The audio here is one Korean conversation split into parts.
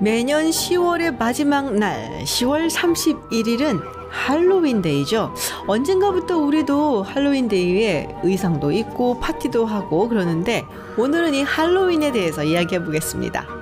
매년 10월의 마지막 날, 10월 31일은 할로윈데이죠. 언젠가부터 우리도 할로윈데이에 의상도 입고 파티도 하고 그러는데 오늘은 이 할로윈에 대해서 이야기해 보겠습니다.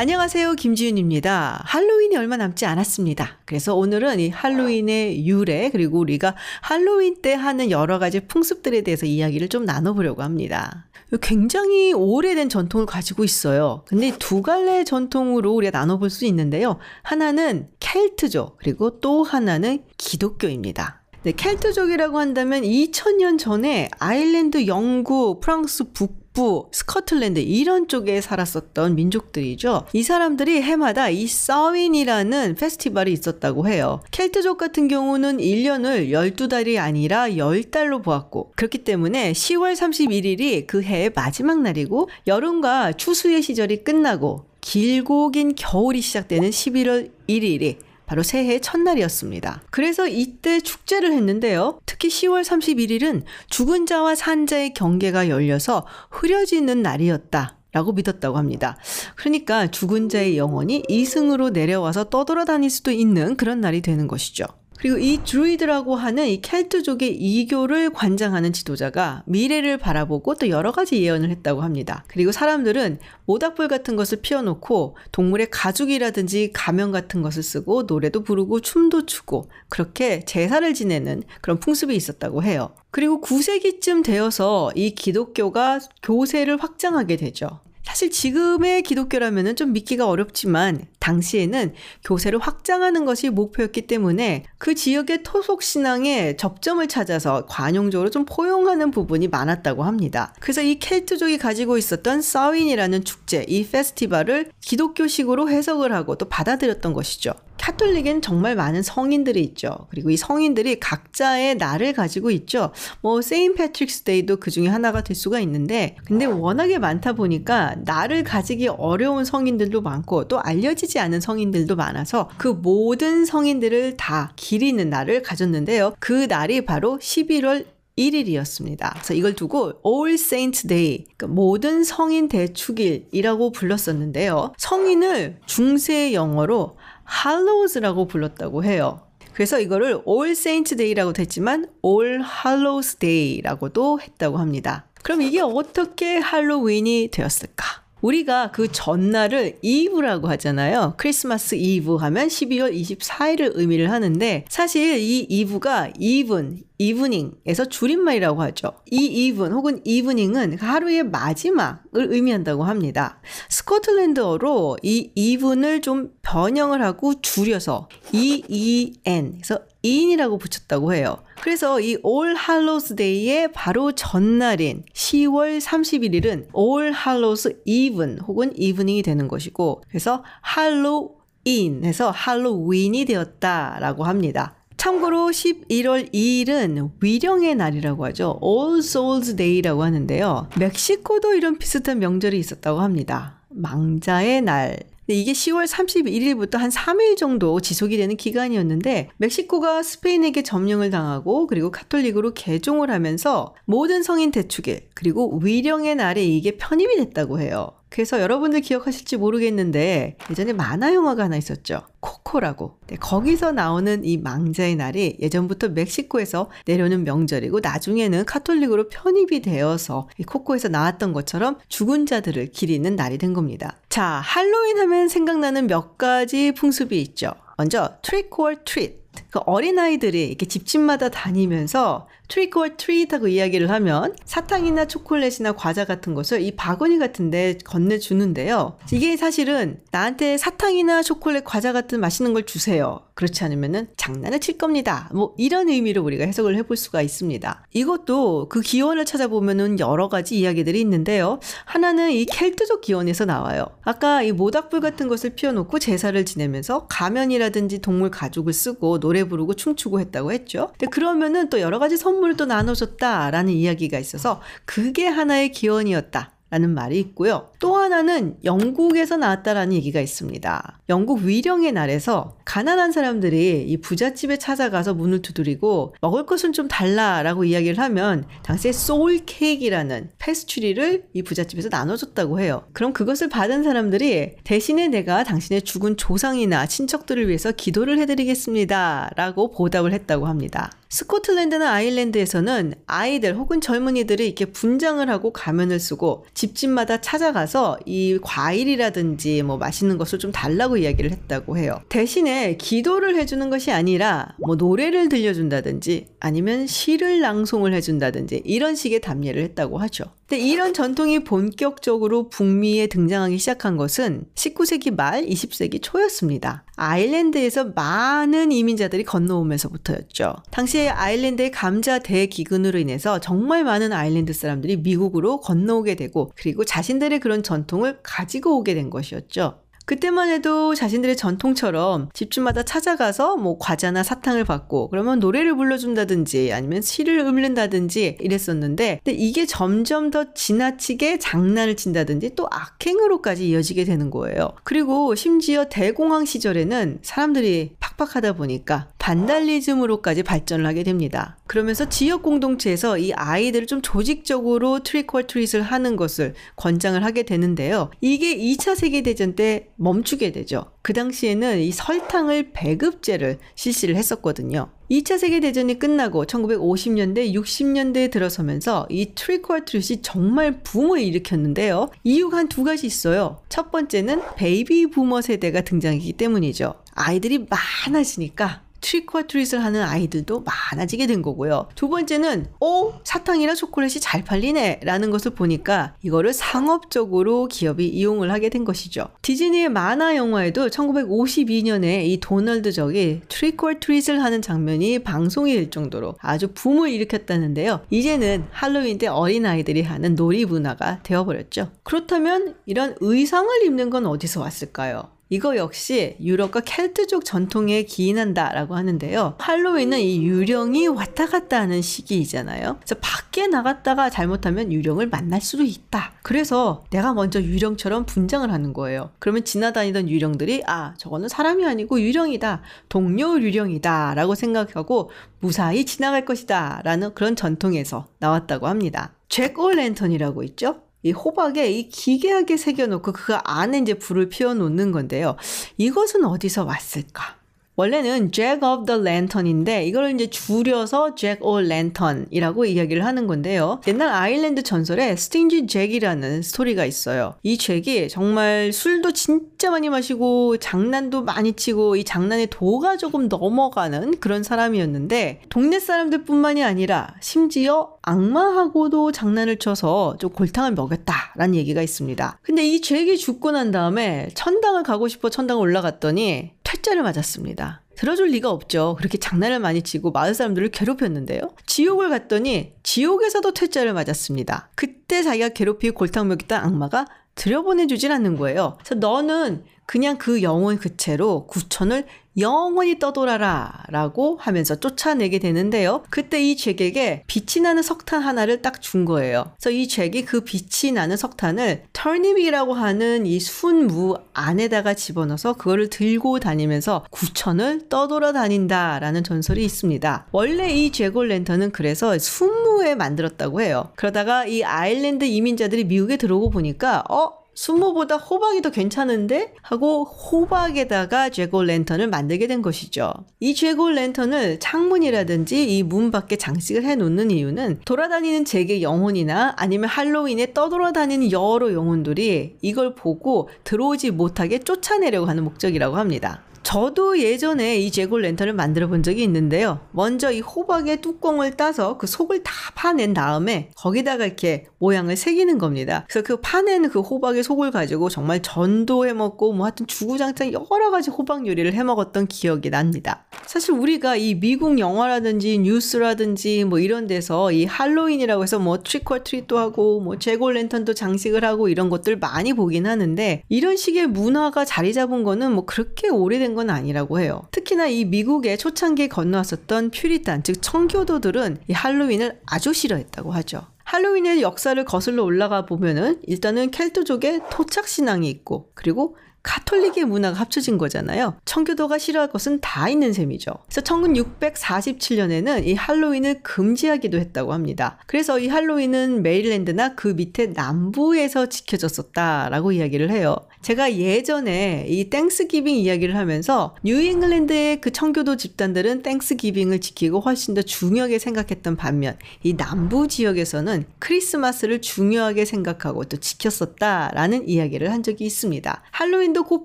안녕하세요. 김지윤입니다. 할로윈이 얼마 남지 않았습니다. 그래서 오늘은 이 할로윈의 유래, 그리고 우리가 할로윈 때 하는 여러 가지 풍습들에 대해서 이야기를 좀 나눠보려고 합니다. 굉장히 오래된 전통을 가지고 있어요. 근데 두 갈래 전통으로 우리가 나눠볼 수 있는데요. 하나는 켈트족, 그리고 또 하나는 기독교입니다. 네, 켈트족이라고 한다면 2000년 전에 아일랜드, 영국, 프랑스 북 북부, 스코틀랜드 이런 쪽에 살았었던 민족들이죠. 이 사람들이 해마다 이 서윈이라는 페스티벌이 있었다고 해요. 켈트족 같은 경우는 1년을 12달이 아니라 10달로 보았고 그렇기 때문에 10월 31일이 그 해의 마지막 날이고 여름과 추수의 시절이 끝나고 길고 긴 겨울이 시작되는 11월 1일이 바로 새해 첫날이었습니다. 그래서 이때 축제를 했는데요. 특히 10월 31일은 죽은 자와 산 자의 경계가 열려서 흐려지는 날이었다. 라고 믿었다고 합니다. 그러니까 죽은 자의 영혼이 이승으로 내려와서 떠돌아다닐 수도 있는 그런 날이 되는 것이죠. 그리고 이 드루이드라고 하는 이 켈트족의 이교를 관장하는 지도자가 미래를 바라보고 또 여러 가지 예언을 했다고 합니다. 그리고 사람들은 모닥불 같은 것을 피워놓고 동물의 가죽이라든지 가면 같은 것을 쓰고 노래도 부르고 춤도 추고 그렇게 제사를 지내는 그런 풍습이 있었다고 해요. 그리고 9세기쯤 되어서 이 기독교가 교세를 확장하게 되죠. 사실 지금의 기독교라면 좀 믿기가 어렵지만 당시에는 교세를 확장하는 것이 목표였기 때문에 그 지역의 토속 신앙에 접점을 찾아서 관용적으로 좀 포용하는 부분이 많았다고 합니다. 그래서 이 켈트족이 가지고 있었던 사윈이라는 축제, 이 페스티벌을 기독교식으로 해석을 하고 또 받아들였던 것이죠. 카톨릭엔 정말 많은 성인들이 있죠. 그리고 이 성인들이 각자의 날을 가지고 있죠. 뭐 세인 패트릭스 데이도 그 중에 하나가 될 수가 있는데 근데 워낙에 많다 보니까 날을 가지기 어려운 성인들도 많고 또 알려지지 않은 성인들도 많아서 그 모든 성인들을 다 기리는 날을 가졌는데요. 그 날이 바로 11월 1일이었습니다. 그래서 이걸 두고 All Saints Day, 그러니까 모든 성인 대축일이라고 불렀었는데요. 성인을 중세 영어로 Hallows라고 불렀다고 해요. 그래서 이거를 All Saints Day라고도 했지만 All Hallows Day라고도 했다고 합니다. 그럼 이게 어떻게 할로윈이 되었을까? 우리가 그 전날을 이브라고 하잖아요. 크리스마스 이브 하면 12월 24일을 의미를 하는데 사실 이 이브가 even, evening에서 줄임말이라고 하죠. 이 even 혹은 evening은 하루의 마지막을 의미한다고 합니다. 스코틀랜드어로 이 even을 좀 변형을 하고 줄여서 EEN 그래서 een이라고 붙였다고 해요. 그래서 이 All Hallows Day의 바로 전날인 10월 31일은 All Hallows Even 혹은 Evening이 되는 것이고 그래서 할로윈 해서 할로윈이 되었다라고 합니다. 참고로 11월 2일은 위령의 날이라고 하죠. All Souls Day라고 하는데요. 멕시코도 이런 비슷한 명절이 있었다고 합니다. 망자의 날. 이게 10월 31일부터 한 3일 정도 지속이 되는 기간이었는데 멕시코가 스페인에게 점령을 당하고 그리고 카톨릭으로 개종을 하면서 모든 성인 대축일 그리고 위령의 날에 이게 편입이 됐다고 해요. 그래서 여러분들 기억하실지 모르겠는데 예전에 만화 영화가 하나 있었죠. 코코라고. 네, 거기서 나오는 이 망자의 날이 예전부터 멕시코에서 내려오는 명절이고 나중에는 카톨릭으로 편입이 되어서 이 코코에서 나왔던 것처럼 죽은 자들을 기리는 날이 된 겁니다. 자, 할로윈 하면 생각나는 몇 가지 풍습이 있죠. 먼저 trick or treat. 그 어린아이들이 이렇게 집집마다 다니면서 trick or treat하고 이야기를 하면 사탕이나 초콜릿이나 과자 같은 것을 이 바구니 같은데 건네주는데요. 이게 사실은 나한테 사탕이나 초콜릿, 과자 같은 맛있는 걸 주세요. 그렇지 않으면은 장난을 칠 겁니다. 뭐 이런 의미로 우리가 해석을 해볼 수가 있습니다. 이것도 그 기원을 찾아보면은 여러 가지 이야기들이 있는데요. 하나는 이 켈트족 기원에서 나와요. 아까 이 모닥불 같은 것을 피워놓고 제사를 지내면서 가면이라든지 동물 가죽을 쓰고 노래 부르고 춤추고 했다고 했죠. 근데 그러면은 또 여러 가지 선또 나눠줬다라는 이야기가 있어서 그게 하나의 기원이었다. 라는 말이 있고요. 또 하나는 영국에서 나왔다라는 얘기가 있습니다. 영국 위령의 날에서 가난한 사람들이 이 부잣집에 찾아가서 문을 두드리고 먹을 것은 좀 달라라고 이야기를 하면 당시에 소울 케이크라는 페스츄리를 이 부잣집에서 나눠줬다고 해요. 그럼 그것을 받은 사람들이 대신에 내가 당신의 죽은 조상이나 친척들을 위해서 기도를 해드리겠습니다. 라고 보답을 했다고 합니다. 스코틀랜드나 아일랜드에서는 아이들 혹은 젊은이들이 이렇게 분장을 하고 가면을 쓰고 집집마다 찾아가서 이 과일이라든지 뭐 맛있는 것을 좀 달라고 이야기를 했다고 해요. 대신에 기도를 해주는 것이 아니라 뭐 노래를 들려준다든지 아니면 시를 낭송을 해준다든지 이런 식의 답례를 했다고 하죠. 근데 이런 전통이 본격적으로 북미에 등장하기 시작한 것은 19세기 말 20세기 초였습니다. 아일랜드에서 많은 이민자들이 건너오면서부터였죠. 당시에 아일랜드의 감자 대기근으로 인해서 정말 많은 아일랜드 사람들이 미국으로 건너오게 되고 그리고 자신들의 그런 전통을 가지고 오게 된 것이었죠. 그때만 해도 자신들의 전통처럼 집주마다 찾아가서 뭐 과자나 사탕을 받고 그러면 노래를 불러준다든지 아니면 시를 읊는다든지 이랬었는데 근데 이게 점점 더 지나치게 장난을 친다든지 또 악행으로까지 이어지게 되는 거예요. 그리고 심지어 대공황 시절에는 사람들이 팍팍하다 보니까 반달리즘으로까지 발전을 하게 됩니다. 그러면서 지역 공동체에서 이 아이들을 좀 조직적으로 trick or treat을 하는 것을 권장을 하게 되는데요. 이게 2차 세계대전 때 멈추게 되죠. 그 당시에는 이 설탕을 배급제를 실시를 했었거든요. 2차 세계대전이 끝나고 1950년대, 60년대에 들어서면서 이 trick or treat이 정말 붐을 일으켰는데요. 이유가 한 두 가지 있어요. 첫 번째는 베이비 부머 세대가 등장했기 때문이죠. 아이들이 많아지니까 trick or treat을 하는 아이들도 많아지게 된 거고요. 두 번째는 어 사탕이나 초콜릿이 잘 팔리네 라는 것을 보니까 이거를 상업적으로 기업이 이용을 하게 된 것이죠. 디즈니의 만화 영화에도 1952년에 이 도널드 덕이 trick or treat을 하는 장면이 방송이 될 정도로 아주 붐을 일으켰다는데요. 이제는 할로윈 때 어린 아이들이 하는 놀이 문화가 되어버렸죠. 그렇다면 이런 의상을 입는 건 어디서 왔을까요? 이거 역시 유럽과 켈트족 전통에 기인한다라고 하는데요. 할로윈은 이 유령이 왔다 갔다 하는 시기이잖아요. 그래서 밖에 나갔다가 잘못하면 유령을 만날 수도 있다. 그래서 내가 먼저 유령처럼 분장을 하는 거예요. 그러면 지나다니던 유령들이 아, 저거는 사람이 아니고 유령이다. 동료 유령이다. 라고 생각하고 무사히 지나갈 것이다. 라는 그런 전통에서 나왔다고 합니다. 잭 올랜턴이라고 있죠? 이 호박에 이 기괴하게 새겨놓고 그 안에 이제 불을 피워놓는 건데요. 이것은 어디서 왔을까? 원래는 Jack of the Lantern인데 이걸 이제 줄여서 Jack o' Lantern이라고 이야기를 하는 건데요. 옛날 아일랜드 전설에 스팅지 잭이라는 스토리가 있어요. 이 잭이 정말 술도 진짜 많이 마시고 장난도 많이 치고 이 장난에 도가 조금 넘어가는 그런 사람이었는데 동네 사람들뿐만이 아니라 심지어 악마하고도 장난을 쳐서 좀 골탕을 먹였다라는 얘기가 있습니다. 근데 이 잭이 죽고 난 다음에 천당을 가고 싶어 천당 올라갔더니 퇴짜를 맞았습니다. 들어줄 리가 없죠. 그렇게 장난을 많이 치고 마을 사람들을 괴롭혔는데요. 지옥을 갔더니 지옥에서도 퇴짜를 맞았습니다. 그때 자기가 괴롭히고 골탕 먹였던 악마가 들여보내주질 않는 거예요. 그래서 너는 그냥 그 영혼 그 채로 구천을 영원히 떠돌아라 라고 하면서 쫓아내게 되는데요. 그때 이 잭에게 빛이 나는 석탄 하나를 딱 준 거예요. 그래서 이 잭이 그 빛이 나는 석탄을 털닙이라고 하는 이 순무 안에다가 집어넣어서 그거를 들고 다니면서 구천을 떠돌아 다닌다라는 전설이 있습니다. 원래 이 제골 랜턴은 그래서 순무에 만들었다고 해요. 그러다가 이 아일랜드 이민자들이 미국에 들어오고 보니까 어 순모보다 호박이 더 괜찮은데? 하고 호박에다가 제골 랜턴을 만들게 된 것이죠. 이 제골 랜턴을 창문이라든지 이 문 밖에 장식을 해 놓는 이유는 돌아다니는 제게 영혼이나 아니면 할로윈에 떠돌아다니는 여러 영혼들이 이걸 보고 들어오지 못하게 쫓아내려고 하는 목적이라고 합니다. 저도 예전에 이 제골 랜턴을 만들어 본 적이 있는데요. 먼저 이 호박의 뚜껑을 따서 그 속을 다 파낸 다음에 거기다가 이렇게 모양을 새기는 겁니다. 그래서 그 파낸 그 호박의 속을 가지고 정말 전도 해 먹고 뭐 하여튼 주구장창 여러 가지 호박 요리를 해 먹었던 기억이 납니다. 사실 우리가 이 미국 영화라든지 뉴스라든지 뭐 이런 데서 이 할로윈이라고 해서 뭐 trick or treat도 하고 뭐 jack-o'-lantern도 장식을 하고 이런 것들 많이 보긴 하는데 이런 식의 문화가 자리 잡은 거는 뭐 그렇게 오래된 건 아니라고 해요. 특히나 이 미국의 초창기에 건너왔었던 퓨리탄, 즉 청교도들은 이 할로윈을 아주 싫어했다고 하죠. 할로윈의 역사를 거슬러 올라가 보면은 일단은 켈트족의 토착 신앙이 있고 그리고 카톨릭의 문화가 합쳐진 거잖아요. 청교도가 싫어할 것은 다 있는 셈이죠. 그래서 1647년에는 이 할로윈을 금지하기도 했다고 합니다. 그래서 이 할로윈은 메릴랜드나 그 밑에 남부에서 지켜졌었다라고 이야기를 해요. 제가 예전에 이 Thanksgiving 이야기를 하면서 뉴잉글랜드의 그 청교도 집단들은 Thanksgiving을 지키고 훨씬 더 중요하게 생각했던 반면 이 남부 지역에서는 크리스마스를 중요하게 생각하고 또 지켰었다라는 이야기를 한 적이 있습니다. 할로윈 도 그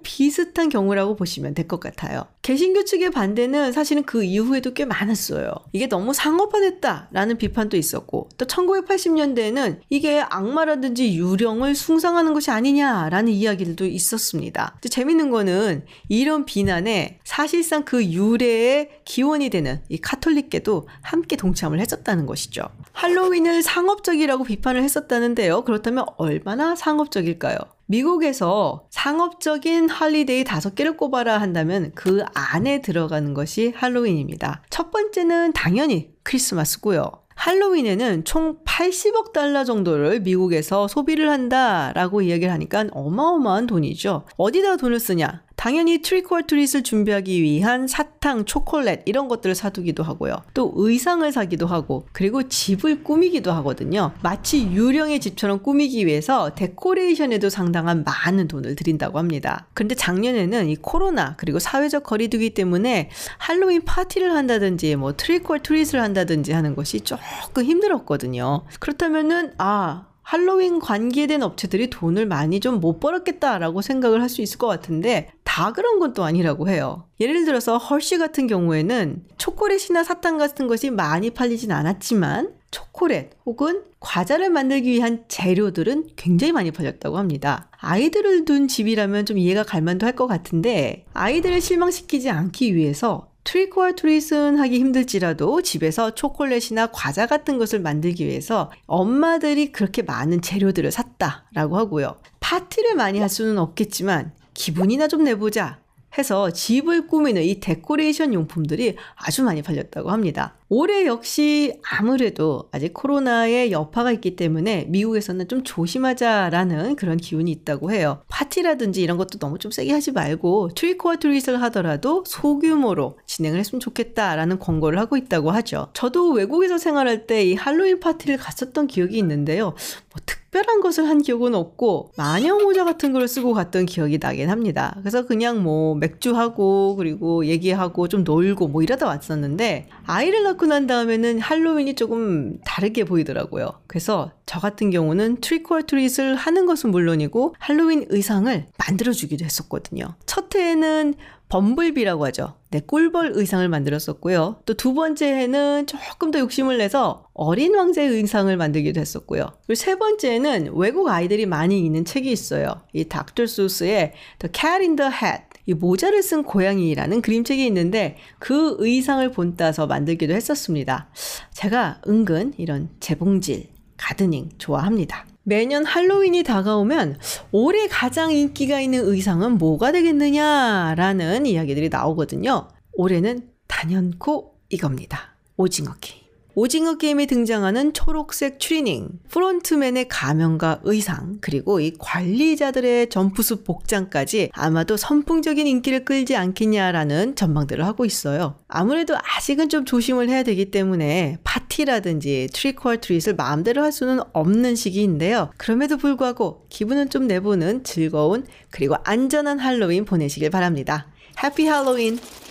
비슷한 경우라고 보시면 될 것 같아요. 개신교 측의 반대는 사실은 그 이후에도 꽤 많았어요. 이게 너무 상업화됐다라는 비판도 있었고 또 1980년대에는 이게 악마라든지 유령을 숭상하는 것이 아니냐라는 이야기들도 있었습니다. 재밌는 거는 이런 비난에 사실상 그 유래의 기원이 되는 이 카톨릭계도 함께 동참을 했었다는 것이죠. 할로윈을 상업적이라고 비판을 했었다는데요. 그렇다면 얼마나 상업적일까요? 미국에서 상업적인 holiday 다섯 개를 꼽아라 한다면 그 안에 들어가는 것이 할로윈입니다. 첫 번째는 당연히 크리스마스고요. 할로윈에는 총 80억 달러 정도를 미국에서 소비를 한다라고 이야기를 하니까 어마어마한 돈이죠. 어디다 돈을 쓰냐? 당연히 trick or treat을 준비하기 위한 사탕, 초콜릿 이런 것들을 사두기도 하고요. 또 의상을 사기도 하고 그리고 집을 꾸미기도 하거든요. 마치 유령의 집처럼 꾸미기 위해서 데코레이션에도 상당한 많은 돈을 들인다고 합니다. 그런데 작년에는 이 코로나 그리고 사회적 거리두기 때문에 할로윈 파티를 한다든지 뭐 trick or treat을 한다든지 하는 것이 조금 힘들었거든요. 그렇다면은 아 할로윈 관계된 업체들이 돈을 많이 좀 못 벌었겠다라고 생각을 할 수 있을 것 같은데 다 그런 건 또 아니라고 해요. 예를 들어서 헐시 같은 경우에는 초콜릿이나 사탕 같은 것이 많이 팔리진 않았지만 초콜릿 혹은 과자를 만들기 위한 재료들은 굉장히 많이 팔렸다고 합니다. 아이들을 둔 집이라면 좀 이해가 갈 만도 할 것 같은데 아이들을 실망시키지 않기 위해서 trick or treat은 하기 힘들지라도 집에서 초콜릿이나 과자 같은 것을 만들기 위해서 엄마들이 그렇게 많은 재료들을 샀다라고 하고요. 파티를 많이 할 수는 없겠지만 기분이나 좀 내보자 해서 집을 꾸미는 이 데코레이션 용품들이 아주 많이 팔렸다고 합니다. 올해 역시 아무래도 아직 코로나의 여파가 있기 때문에 미국에서는 좀 조심하자라는 그런 기운이 있다고 해요. 파티라든지 이런 것도 너무 좀 세게 하지 말고 trick or treat을 하더라도 소규모로 진행을 했으면 좋겠다라는 권고를 하고 있다고 하죠. 저도 외국에서 생활할 때 이 할로윈 파티를 갔었던 기억이 있는데요. 뭐 특별한 것을 한 기억은 없고 마녀 모자 같은 걸 쓰고 갔던 기억이 나긴 합니다. 그래서 그냥 뭐 맥주하고 그리고 얘기하고 좀 놀고 뭐 이러다 왔었는데 아이를 낳고 난 다음에는 할로윈이 조금 다르게 보이더라고요. 그래서 저 같은 경우는 trick or treat을 하는 것은 물론이고 할로윈 의상을 만들어주기도 했었거든요. 첫 해에는 bumblebee라고 하죠. 네, 꿀벌 의상을 만들었었고요. 또 두 번째 해는 조금 더 욕심을 내서 어린 왕자의 의상을 만들기도 했었고요. 그리고 세 번째는 외국 아이들이 많이 읽는 책이 있어요. 이 닥터 수스의 The Cat in the Hat. 이 모자를 쓴 고양이라는 그림책이 있는데 그 의상을 본따서 만들기도 했었습니다. 제가 은근 이런 재봉질, gardening 좋아합니다. 매년 할로윈이 다가오면 올해 가장 인기가 있는 의상은 뭐가 되겠느냐라는 이야기들이 나오거든요. 올해는 단연코 이겁니다. 오징어 게임. 오징어 게임에 등장하는 초록색 추리닝, 프론트맨의 가면과 의상, 그리고 이 관리자들의 점프수트 복장까지 아마도 선풍적인 인기를 끌지 않겠냐라는 전망들을 하고 있어요. 아무래도 아직은 좀 조심을 해야 되기 때문에 파티라든지 trick or treat을 마음대로 할 수는 없는 시기인데요. 그럼에도 불구하고 기분은 좀 내보는 즐거운 그리고 안전한 할로윈 보내시길 바랍니다. 해피 할로윈!